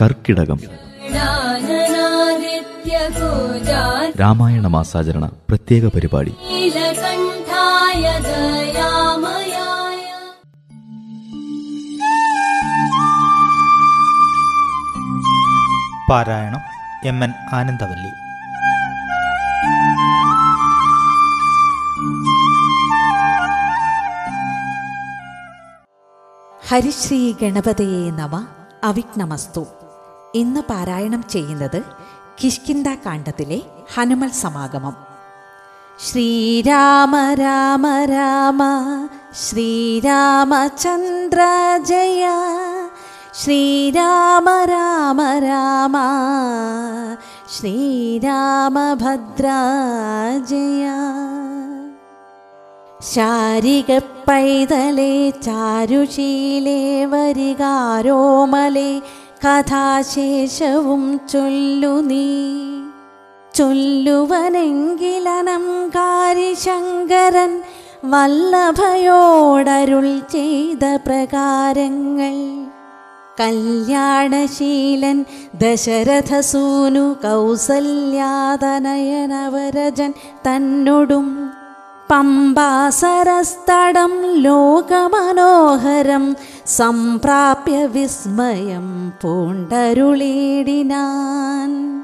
കർക്കിടകം. രാമായണ മാസാചരണ പ്രത്യേക പരിപാടി. പാരായണം എം എൻ ആനന്ദവല്ലി. ഹരിശ്രീ ഗണപതയെ നമ. അവിഘ്നമസ്തു. ഇന്ന് പാരായണം ചെയ്യുന്നത് കിഷ്കിന്ദ കാണ്ഡത്തിലെ ഹനുമൽ സമാഗമം. ശ്രീരാമ രാമ രാമ. ശ്രീരാമചന്ദ്ര ജയ. ശ്രീരാമ രാമ രാമ. ശ്രീരാമഭദ്ര ജയ. ശാരിക പൈതലേ ചാരുശീലേ വരികാരോമലേ കഥാശേഷവും ചൊല്ലു നീ. ചൊല്ലുവനെങ്കിലനം ശങ്കരൻ വല്ലഭയോടരുൾ ചെയ്ത പ്രകാരങ്ങൾ. കല്യാണശീലൻ ദശരഥസൂനു കൗസല്യാതനയനവരജൻ തന്നൊടും പമ്പാസരസ്തടം ലോകമനോഹരം സംപ്രാപ്യ വിസ്മയം പൂണ്ടരുളീടിനാൻ.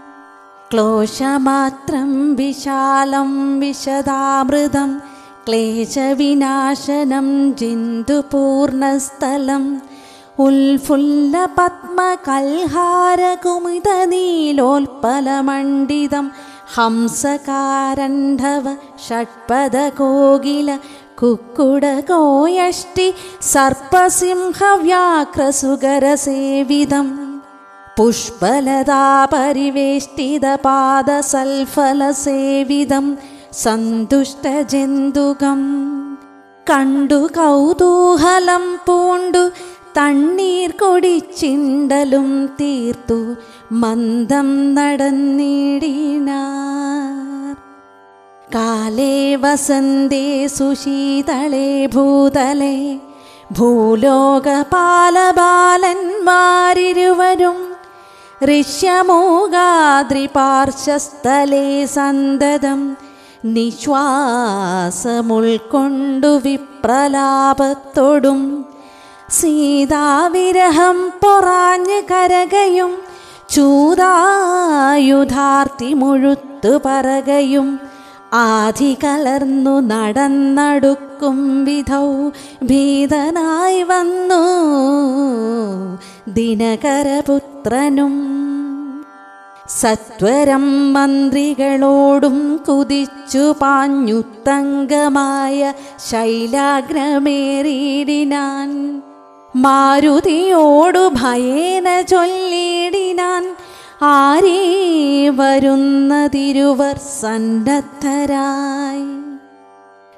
ക്ലോശമാത്രം വിശാലം വിശദാമൃതം ക്ലേശവിനാശനം ജിന്ദുപൂർണസ്ഥലം ഉൽഫുല്ല പത്മകൽഹാരകുമിത നീലോൽപലമണ്ഡിതം ഹംസകാരണ്ഡവ ഷഡ്പദകോകില കുക്കുടകോയഷ്ടി സർപ്പസിംഹവ്യാഘ്രസുകരസേവിതം പുഷ്പലതാപരിവേഷ്ടിതപാദസൽഫലസേവിതം സന്തുഷ്ടജന്തുകം കണ്ടു കൗതൂഹലം പൂണ്ടു തണ്ണീർ കൊടിച്ചിണ്ടലും തീർത്തു മന്ദം നടന്നിടിനാർ കാലേ വസന്തേ സുശീതളേ ഭൂതലേ. ഭൂലോകപാലബാലന്മാരിരുവരും ഋഷ്യമൂകാദ്രിപാർശ്വസ്ഥലേ സന്തതം നിശ്വാസമുൾക്കൊണ്ടു വിപ്രലാപത്തോടും. സീതാവിരഹം പൊറാഞ്ഞ് കരകയും ചൂതായുധാർത്തി മുഴുത്തു പറകയും ആധി കലർന്നു നടന്നടുക്കും വിധൗ ഭീതനായി വന്നു. ദിനകരപുത്രനും സത്വരം മന്ത്രികളോടും കുതിച്ചു പാഞ്ഞുത്തങ്കമായ ശൈലാഗ്രമേറിയിടിനാൻ. മാരുതിയോടു ഭയേന ചൊല്ലിയിടിനാൻ. ആരേ വരുന്ന തിരുവർ സന്നദ്ധരായി?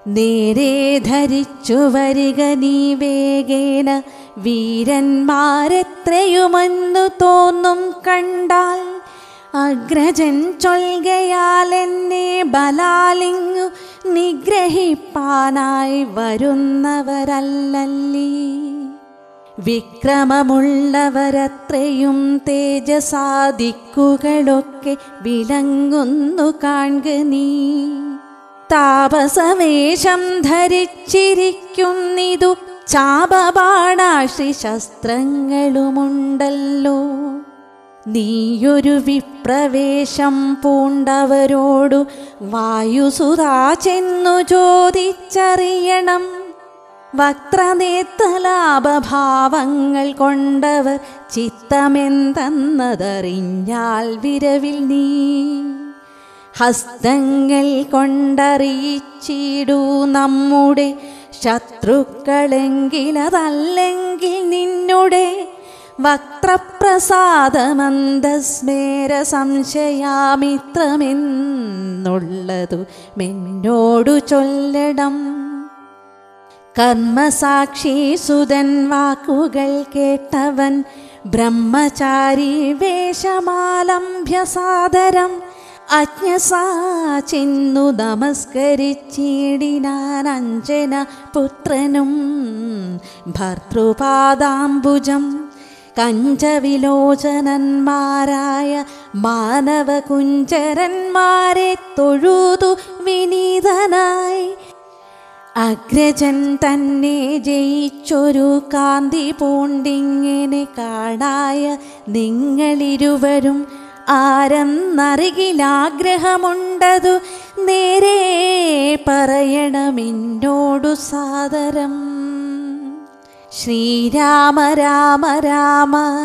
നേരെ ധരിച്ചു വരിക നീ വേഗേന. വീരന്മാരെത്രയുമെന്നു തോന്നും കണ്ടാൽ അഗ്രജൻ ചൊൽകയാൽ എന്നെ ബലാലിങ്ങു നിഗ്രഹിപ്പാനായി വരുന്നവരല്ലല്ലീ. വിക്രമമുള്ളവരത്രയും തേജസാദിക്കുകളൊക്കെ വിളങ്ങുന്നു കാൺക നീ. താപസവേഷം ധരിച്ചിരിക്കുന്നിതു ചാപബാണാശ്രി ശസ്ത്രങ്ങളുമുണ്ടല്ലോ നീയൊരു വിപ്രവേശം പൂണ്ടവരോടു വായുസുതാ ചെന്നു ചോദിച്ചറിയണം. വക്രനേത്രലാഭഭാവങ്ങൾ കൊണ്ടവർ ചിത്തമെന്തെന്നതറിഞ്ഞാൽ വിരവിൽ നീ. ഹസ്തങ്ങൾ കൊണ്ടറിയിച്ചിടൂ നമ്മുടെ ശത്രുക്കളെങ്കിലതല്ലെങ്കിൽ നിന്നുടെ. വക്രപ്രസാദമന്ദസ്മേര സംശയാമിത്രമെന്നുള്ളതു മെന്നോടു ചൊല്ലണം. കർമ്മസാക്ഷി സുതൻ വാക്കുകൾ കേട്ടവൻ ബ്രഹ്മചാരി വേഷമാലംഭ്യ സാദരം അജ്ഞസാചിന്നു നമസ്കരിച്ചിടിനാൻ അഞ്ജന പുത്രനും ഭർത്തൃപാദാംബുജം കഞ്ചവിലോചനന്മാരായ മാനവകുഞ്ചരന്മാരെ തൊഴുതു വിനീതനായി അഗ്രജൻ തന്നെ ജയിച്ചൊരു കാന്തി പൂണ്ടിങ്ങനെ കാണായ നിങ്ങളിരുവരും ആരെന്നറികിലാഗ്രഹമുണ്ടതു നേരെ പറയണമിന്നോടു സാദരം. ശ്രീരാമ രാമ രാമ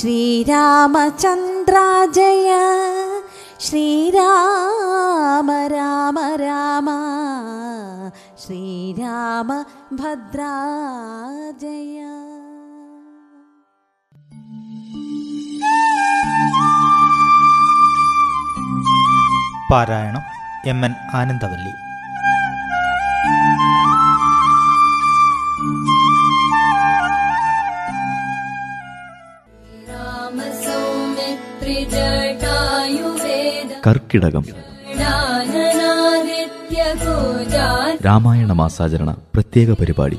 ശ്രീരാമചന്ദ്ര ജയ ശ്രീരാമ രാമ രാമ ശ്രീരാമ ഭദ്രാജയ. പാരായണം എം എൻ ആനന്ദവല്ലി. കർക്കിടകം. രാമായണ മാസാചരണ പ്രത്യേക പരിപാടി.